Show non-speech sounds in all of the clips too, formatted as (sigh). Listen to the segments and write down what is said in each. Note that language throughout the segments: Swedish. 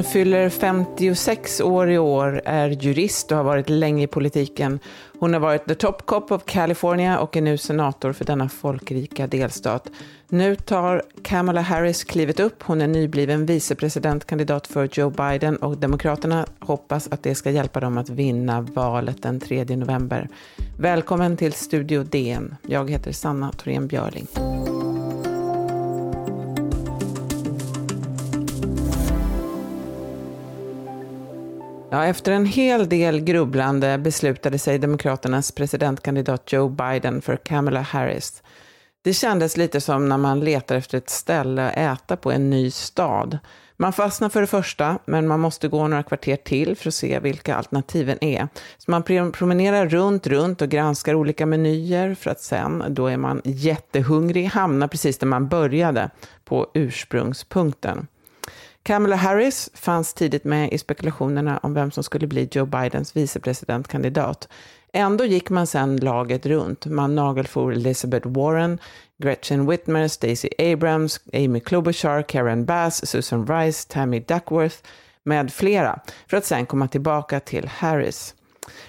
Hon fyller 56 år i år, är jurist och har varit länge i politiken. Hon har varit the top cop of California och är nu senator för denna folkrika delstat. Nu tar Kamala Harris klivet upp. Hon är nybliven vicepresidentkandidat för Joe Biden och Demokraterna hoppas att det ska hjälpa dem att vinna valet den 3 november. Välkommen till Studio DN. Jag heter Sanna Thorén Björling. Ja, efter en hel del grubblande beslutade sig Demokraternas presidentkandidat Joe Biden för Kamala Harris. Det kändes lite som när man letar efter ett ställe att äta på en ny stad. Man fastnar för det första, men man måste gå några kvarter till för att se vilka alternativen är. Så man promenerar runt, runt och granskar olika menyer för att sen, då är man jättehungrig, hamna precis där man började, på ursprungspunkten. Kamala Harris fanns tidigt med i spekulationerna om vem som skulle bli Joe Bidens vicepresidentkandidat. Ändå gick man sen laget runt. Man nagelfor Elizabeth Warren, Gretchen Whitmer, Stacey Abrams, Amy Klobuchar, Karen Bass, Susan Rice, Tammy Duckworth med flera, för att sen komma tillbaka till Harris.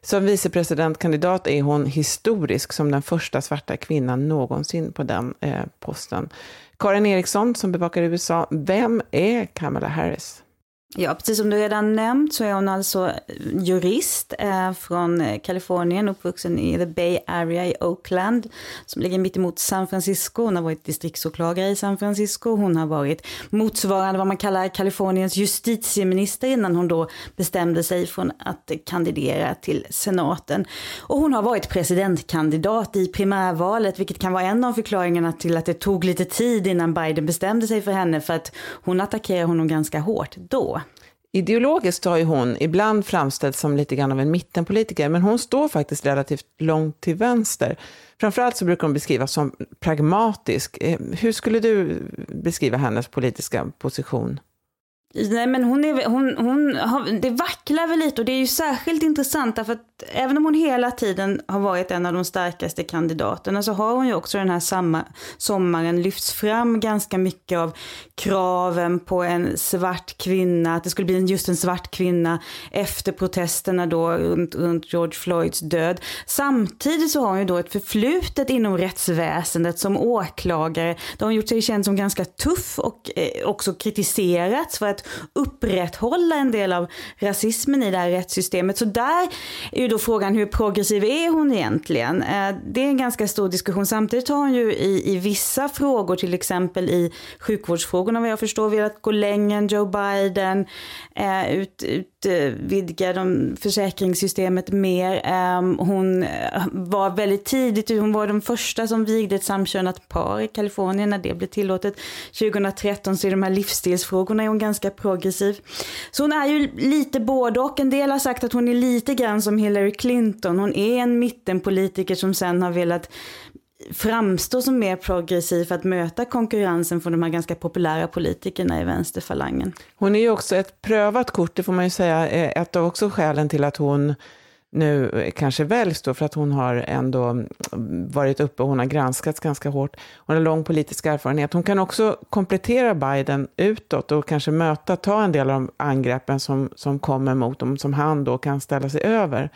Som vicepresidentkandidat är hon historisk som den första svarta kvinnan någonsin på den eh, posten. Karin Eriksson som bevakar USA, vem är Kamala Harris? Ja, precis som du redan nämnt så är hon alltså eh, jurist eh, från eh, Kalifornien, uppvuxen i the Bay Area i Oakland, som ligger mitt emot San Francisco. Hon har varit distriktsåklagare i San Francisco. Hon har varit motsvarande vad man kallar Kaliforniens justitieminister innan hon då bestämde sig från att kandidera till senaten. Och hon har varit presidentkandidat i primärvalet, vilket kan vara en av förklaringarna till att det tog lite tid innan Biden bestämde sig för henne, för att hon attackerar honom ganska hårt då. Ideologiskt har ju hon ibland framställts som lite grann av en mittenpolitiker, men hon står faktiskt relativt långt till vänster. Framförallt så brukar hon beskrivas som pragmatisk. Eh, hur skulle du beskriva hennes politiska position? Nej men hon är, hon, hon har, det vacklar väl lite och det är ju särskilt intressant därför att även om hon hela tiden har varit en av de starkaste kandidaterna så har hon ju också den här samma sommaren lyfts fram ganska mycket av kraven på en svart kvinna, att det skulle bli just en svart kvinna efter protesterna då runt, runt George Floyds död. Samtidigt så har hon ju då ett förflutet inom rättsväsendet som åklagare. Där hon gjort sig känd som ganska tuff och eh, också kritiserats för att upprätthålla en del av rasismen i det här rättssystemet. Så där är ju då frågan hur progressiv är hon egentligen? Eh, det är en ganska stor diskussion. Samtidigt har hon ju i, i vissa frågor, till exempel i sjukvårdsfrågorna vad jag förstår, velat gå längre än Joe Biden, eh, Ut, ut, utvidga de, försäkringssystemet mer. Ehm, hon eh, var väldigt tidigt, hon var den första som vigde ett samkönat par i Kalifornien när det blev tillåtet. 2013 så är de här livsstilsfrågorna är hon ganska progressiv. Så hon är ju lite både och. En del har sagt att hon är lite grann som Hillary Clinton. Hon är en mittenpolitiker som sen har velat framstå som mer progressiv för att möta konkurrensen från de här ganska populära politikerna i vänsterfalangen. Hon är ju också ett prövat kort, det får man ju säga, eh, ett av också skälen till att hon nu kanske väljs då för att hon har ändå varit uppe och hon har granskats ganska hårt. Hon har lång politisk erfarenhet. Hon kan också komplettera Biden utåt och kanske möta, ta en del av de angreppen som, som kommer mot dem, som han då kan ställa sig över.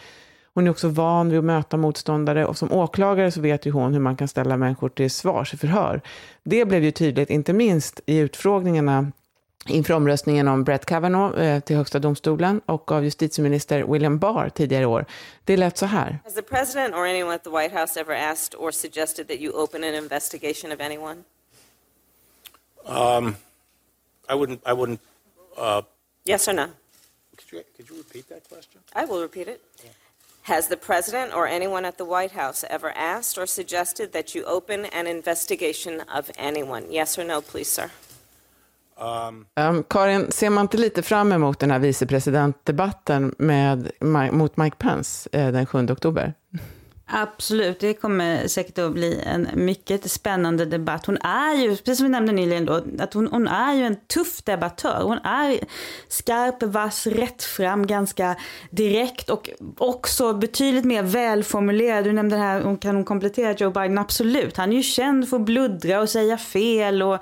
Hon är också van vid att möta motståndare och som åklagare så vet ju hon hur man kan ställa människor till svars i förhör. Det blev ju tydligt, inte minst i utfrågningarna inför omröstningen om Brett Kavanaugh eh, till högsta domstolen och av justitieminister William Barr tidigare i år. Det lät så här. Has the president or anyone at the White House ever asked or suggested that you open an investigation of anyone? Um, I wouldn't. I wouldn't. Uh, yes or no? Could you, could you repeat that question? I will repeat it. Yeah. Has the president or anyone at the White House ever asked or suggested that you open an investigation of anyone? Yes or no, please, sir? Um, Karin, ser man inte lite fram emot den här vicepresidentdebatten med, mot Mike Pence eh, den 7 oktober? Absolut, det kommer säkert att bli en mycket spännande debatt. Hon är ju, precis som vi nämnde nyligen då, att hon, hon är ju en tuff debattör. Hon är skarp, vass, rättfram, ganska direkt och också betydligt mer välformulerad. Du nämnde det här, kan hon komplettera Joe Biden? Absolut, han är ju känd för att bluddra och säga fel och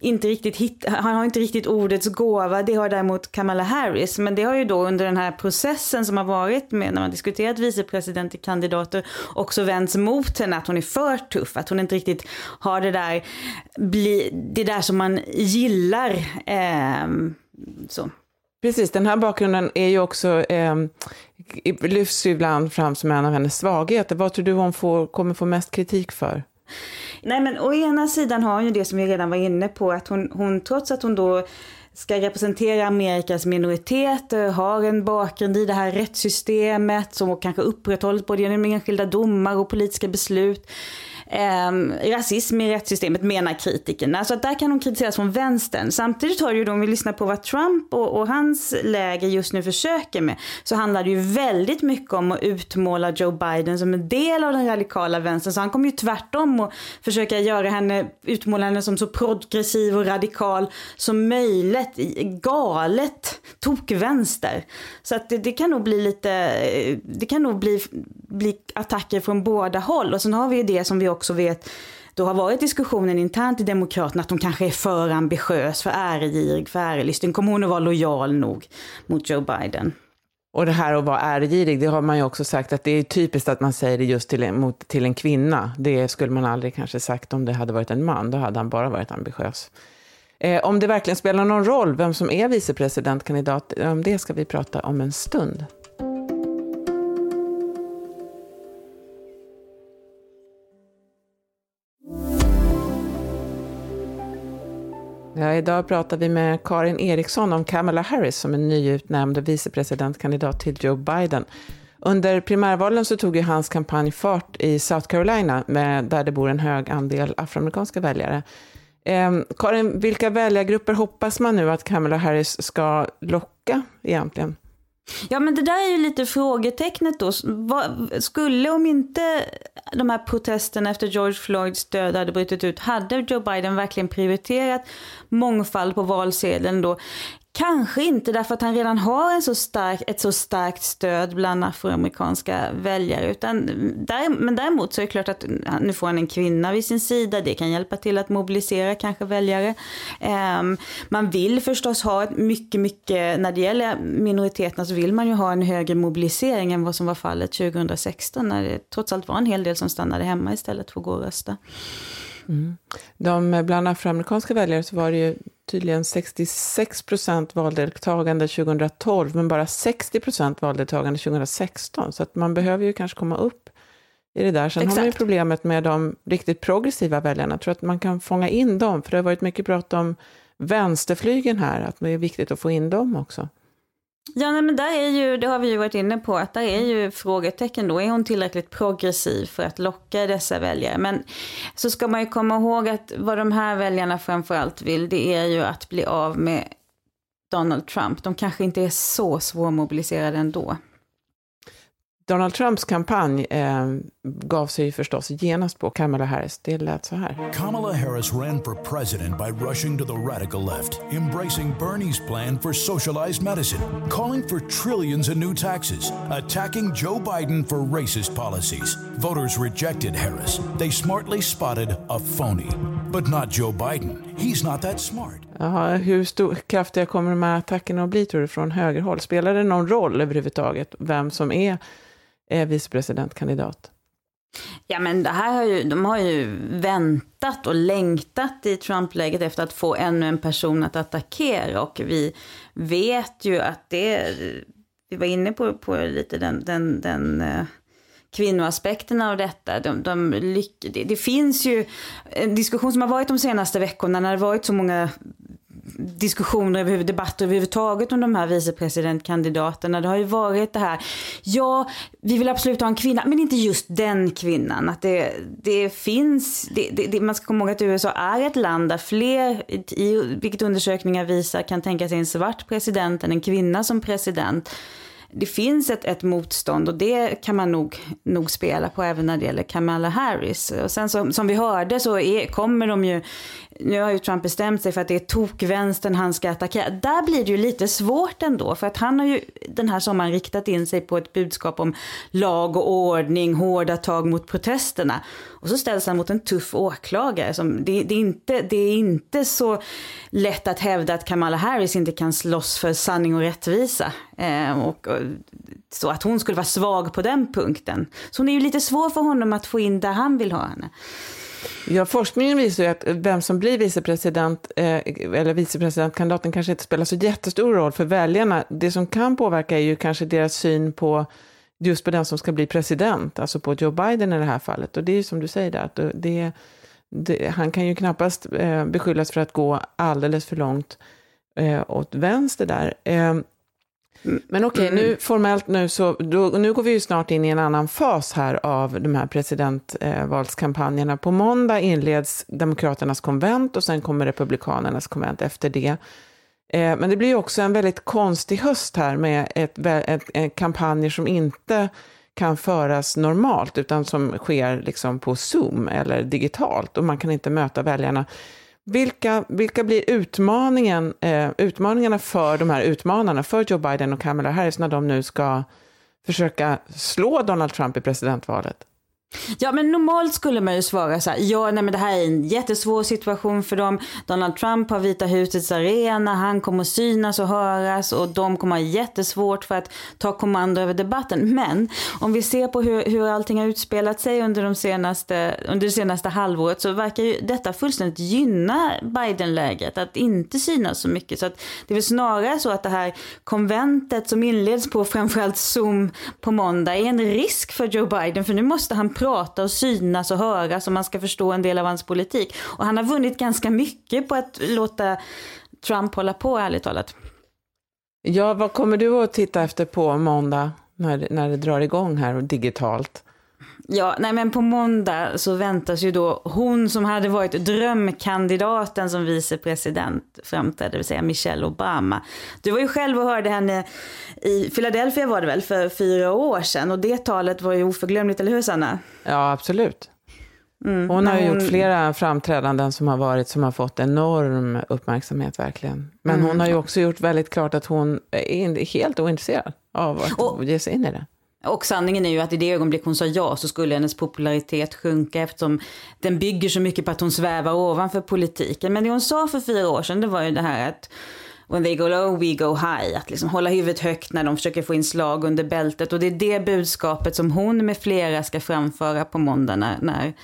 inte riktigt hit, han har inte riktigt ordets gåva, det har däremot Kamala Harris. Men det har ju då under den här processen som har varit med när man diskuterat vicepresidentkandidater också vänts mot henne att hon är för tuff, att hon inte riktigt har det där, bli, det där som man gillar. Eh, så. Precis, den här bakgrunden är ju också, eh, lyfts ju ibland fram som en av hennes svagheter. Vad tror du hon får, kommer få mest kritik för? Nej men å ena sidan har hon ju det som vi redan var inne på, att hon, hon trots att hon då ska representera Amerikas minoriteter, eh, har en bakgrund i det här rättssystemet som kanske upprätthålls både genom enskilda domar och politiska beslut eh, rasism i rättssystemet menar kritikerna. Så att där kan de kritiseras från vänstern. Samtidigt har ju de, om vi lyssnar på vad Trump och, och, hans läger just nu försöker med, så handlar det ju väldigt mycket om att utmåla Joe Biden som en del av den radikala vänstern. Så han kommer ju tvärtom att försöka göra henne, utmåla henne som så progressiv och radikal som möjligt, galet tokvänster. Så att det, det, kan nog bli lite, eh, det kan nog bli, bli attacker från båda håll. Och sen har vi ju det som vi också också vet då har varit diskussionen internt i Demokraterna att de kanske är för ambitiös, för äregirig, för ärelysten. Kommer hon att vara lojal nog mot Joe Biden? Och det här att vara äregirig, det har man ju också sagt att det är typiskt att man säger det just till en, mot, till en kvinna. Det skulle man aldrig kanske sagt om det hade varit en man, då hade han bara varit ambitiös. Eh, om det verkligen spelar någon roll vem som är vicepresidentkandidat, eh, om det ska vi prata om en stund. Ja, idag pratar vi med Karin Eriksson om Kamala Harris som är nyutnämnd vicepresidentkandidat till Joe Biden. Under primärvalen så tog ju hans kampanj fart i South Carolina, med, där det bor en hög andel afroamerikanska väljare. Eh, Karin, vilka väljargrupper hoppas man nu att Kamala Harris ska locka egentligen? Ja men det där är ju lite frågetecknet då. Skulle om inte de här protesterna efter George Floyds död hade brutit ut, hade Joe Biden verkligen prioriterat mångfald på valsedeln då? Kanske inte därför att han redan har en så stark, ett så starkt stöd bland afroamerikanska väljare. Utan där, men däremot så är det klart att nu får han en kvinna vid sin sida. Det kan hjälpa till att mobilisera kanske väljare. Um, man vill förstås ha ett mycket, mycket, när det gäller minoriteterna så vill man ju ha en högre mobilisering än vad som var fallet 2016. När det trots allt var en hel del som stannade hemma istället för att gå och rösta. Mm. De, bland afroamerikanska väljare så var det ju tydligen 66 procent valdeltagande 2012, men bara 60 procent valdeltagande 2016. Så att man behöver ju kanske komma upp i det där. Sen Exakt. har man ju problemet med de riktigt progressiva väljarna. Jag tror att man kan fånga in dem, för det har varit mycket prat om vänsterflygen här, att det är viktigt att få in dem också. Ja, nej, men där är ju, det har vi ju varit inne på, att där är ju frågetecken då. Är hon tillräckligt progressiv för att locka dessa väljare? Men så ska man ju komma ihåg att vad de här väljarna framförallt vill, det är ju att bli av med Donald Trump. De kanske inte är så svårmobiliserade ändå. Donald Trumps kampanj eh, gav sig förstås genast på Kamala Harris. Det lät så här. Kamala Harris ran for president by rushing to the radical left, embracing Bernie's plan for socialized medicine, calling for trillions in new taxes, attacking Joe Biden for racist policies. Voters rejected Harris. They smartly spotted a phony. But not Joe Biden. He's not that smart. Jaha, hur stor, kraftiga kommer de här attackerna att bli tror du från högerhåll? Spelar det någon roll överhuvudtaget vem som är är vicepresidentkandidat? Ja men det här har ju, de har ju väntat och längtat i Trump-läget efter att få ännu en person att attackera och vi vet ju att det, vi var inne på, på lite den, den, den eh, kvinnoaspekten av detta. De, de det, det, finns ju en diskussion som har varit de senaste veckorna när det varit så många diskussioner, debatter överhuvudtaget om de här vicepresidentkandidaterna. Det har ju varit det här, ja, vi vill absolut ha en kvinna, men inte just den kvinnan. Att det, det finns, det, det, man ska komma ihåg att USA är ett land där fler, i, vilket undersökningar visar, kan tänka sig en svart president än en kvinna som president det finns ett, ett motstånd och det kan man nog, nog spela på även när det gäller Kamala Harris. Och sen så, som vi hörde så är, kommer de ju nu har ju Trump bestämt sig för att det är tokvänstern han ska attackera. Där blir det ju lite svårt ändå, för att han har ju den här sommaren riktat in sig på ett budskap om lag och ordning, hårda tag mot protesterna. Och så ställs han mot en tuff åklagare. Som, det, det, är inte, det är inte så lätt att hävda att Kamala Harris inte kan slåss för sanning och rättvisa. Eh, och, och, så att hon skulle vara svag på den punkten. Så hon är ju lite svår för honom att få in där han vill ha henne. Ja, forskningen visar ju att vem som blir vicepresident, eh, eller vicepresidentkandidaten kanske inte spelar så jättestor roll för väljarna. Det som kan påverka är ju kanske deras syn på just på den som ska bli president, alltså på Joe Biden i det här fallet. Och det är ju som du säger där, att det, det, han kan ju knappast eh, beskyllas för att gå alldeles för långt eh, åt vänster där. Eh, men okej, okay, nu mm. formellt nu så, då, nu går vi ju snart in i en annan fas här av de här presidentvalskampanjerna. På måndag inleds Demokraternas konvent och sen kommer Republikanernas konvent efter det. Eh, men det blir ju också en väldigt konstig höst här med ett, ett, ett, kampanjer som inte kan föras normalt, utan som sker liksom på Zoom eller digitalt och man kan inte möta väljarna. Vilka, vilka blir utmaningen, eh, utmaningarna för de här utmanarna, för Joe Biden och Kamala Harris, när de nu ska försöka slå Donald Trump i presidentvalet? Ja men normalt skulle man ju svara så här, ja nej men det här är en jättesvår situation för dem. Donald Trump har Vita husets arena, han kommer att synas och höras och de kommer ha jättesvårt för att ta kommando över debatten. Men om vi ser på hur, hur allting har utspelat sig under, de senaste, under det senaste halvåret så verkar ju detta fullständigt gynna Biden-läget, att inte synas så mycket. Så att det är väl snarare så att det här konventet som inleds på framförallt Zoom på måndag är en risk för Joe Biden, för nu måste han prata och synas och höras och man ska förstå en del av hans politik. Och han har vunnit ganska mycket på att låta Trump hålla på, ärligt talat. Ja, vad kommer du att titta efter på måndag när, när det drar igång här digitalt? Ja, nej men på måndag så väntas ju då hon som hade varit drömkandidaten som vicepresident framträda, det vill säga Michelle Obama. Du var ju själv och hörde henne i Philadelphia var det väl för fyra år sedan och det talet var ju oförglömligt, eller hur Sanna? Ja, absolut. Mm, hon har ju hon... gjort flera framträdanden som har varit, som har fått enorm uppmärksamhet verkligen. Men mm. hon har ju också gjort väldigt klart att hon är helt ointresserad av att och, ge sig in i det. Och sanningen är ju att i det ögonblick hon sa ja så skulle hennes popularitet sjunka eftersom den bygger så mycket på att hon svävar ovanför politiken. Men det hon sa för fyra år sedan det var ju det här att when they go low we go high. Att liksom hålla huvudet högt när de försöker få in slag under bältet. Och det är det budskapet som hon med flera ska framföra på måndag när, när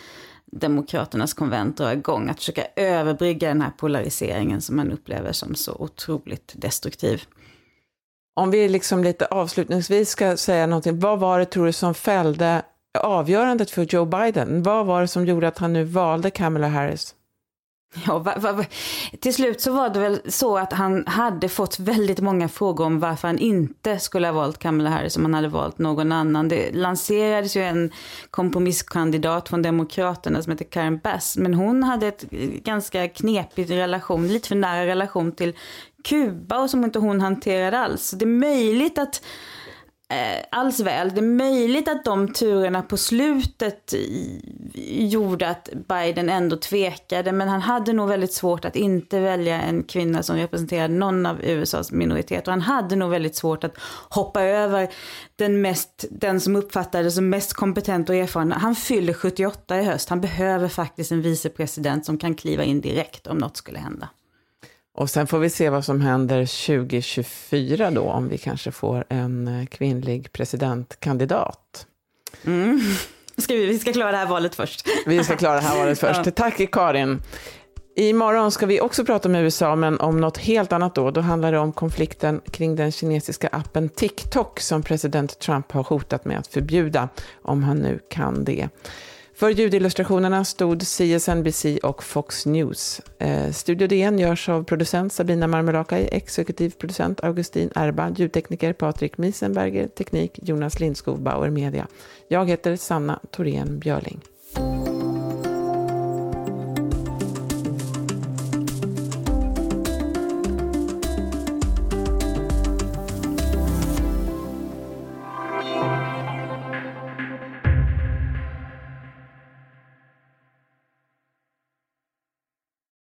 Demokraternas konvent drar igång. Att försöka överbrygga den här polariseringen som man upplever som så otroligt destruktiv. Om vi liksom lite avslutningsvis ska säga någonting, vad var det tror du som fällde avgörandet för Joe Biden? Vad var det som gjorde att han nu valde Kamala Harris? Ja, va, va, till slut så var det väl så att han hade fått väldigt många frågor om varför han inte skulle ha valt Kamala Harris om han hade valt någon annan. Det lanserades ju en kompromisskandidat från Demokraterna som heter Karen Bass, men hon hade ett ganska knepigt relation, lite för nära relation till Kuba och som inte hon hanterade alls. Det är möjligt att eh, alls väl. Det är möjligt att de turerna på slutet gjorde att Biden ändå tvekade, men han hade nog väldigt svårt att inte välja en kvinna som representerade någon av USAs minoriteter. Han hade nog väldigt svårt att hoppa över den, mest, den som uppfattades som mest kompetent och erfaren. Han fyller 78 i höst. Han behöver faktiskt en vicepresident som kan kliva in direkt om något skulle hända. Och sen får vi se vad som händer 2024 då, om vi kanske får en eh, kvinnlig presidentkandidat. Mm. (laughs) Ska vi, vi ska klara det här valet först. (laughs) Vi ska klara det här valet först. Ja. Tack Karin. Imorgon ska vi också prata om USA, men om något helt annat då. Då handlar det om konflikten kring den kinesiska appen TikTok som president Trump har hotat med att förbjuda, om han nu kan det. För ljudillustrationerna stod CSNBC och Fox News. Eh, Studio DN görs av producent Sabina Marmelakai, exekutiv producent Augustin Erba, ljudtekniker Patrik Miesenberger, teknik Jonas Lindskog, Bauer Media. Jag heter Sanna Thorén Björling.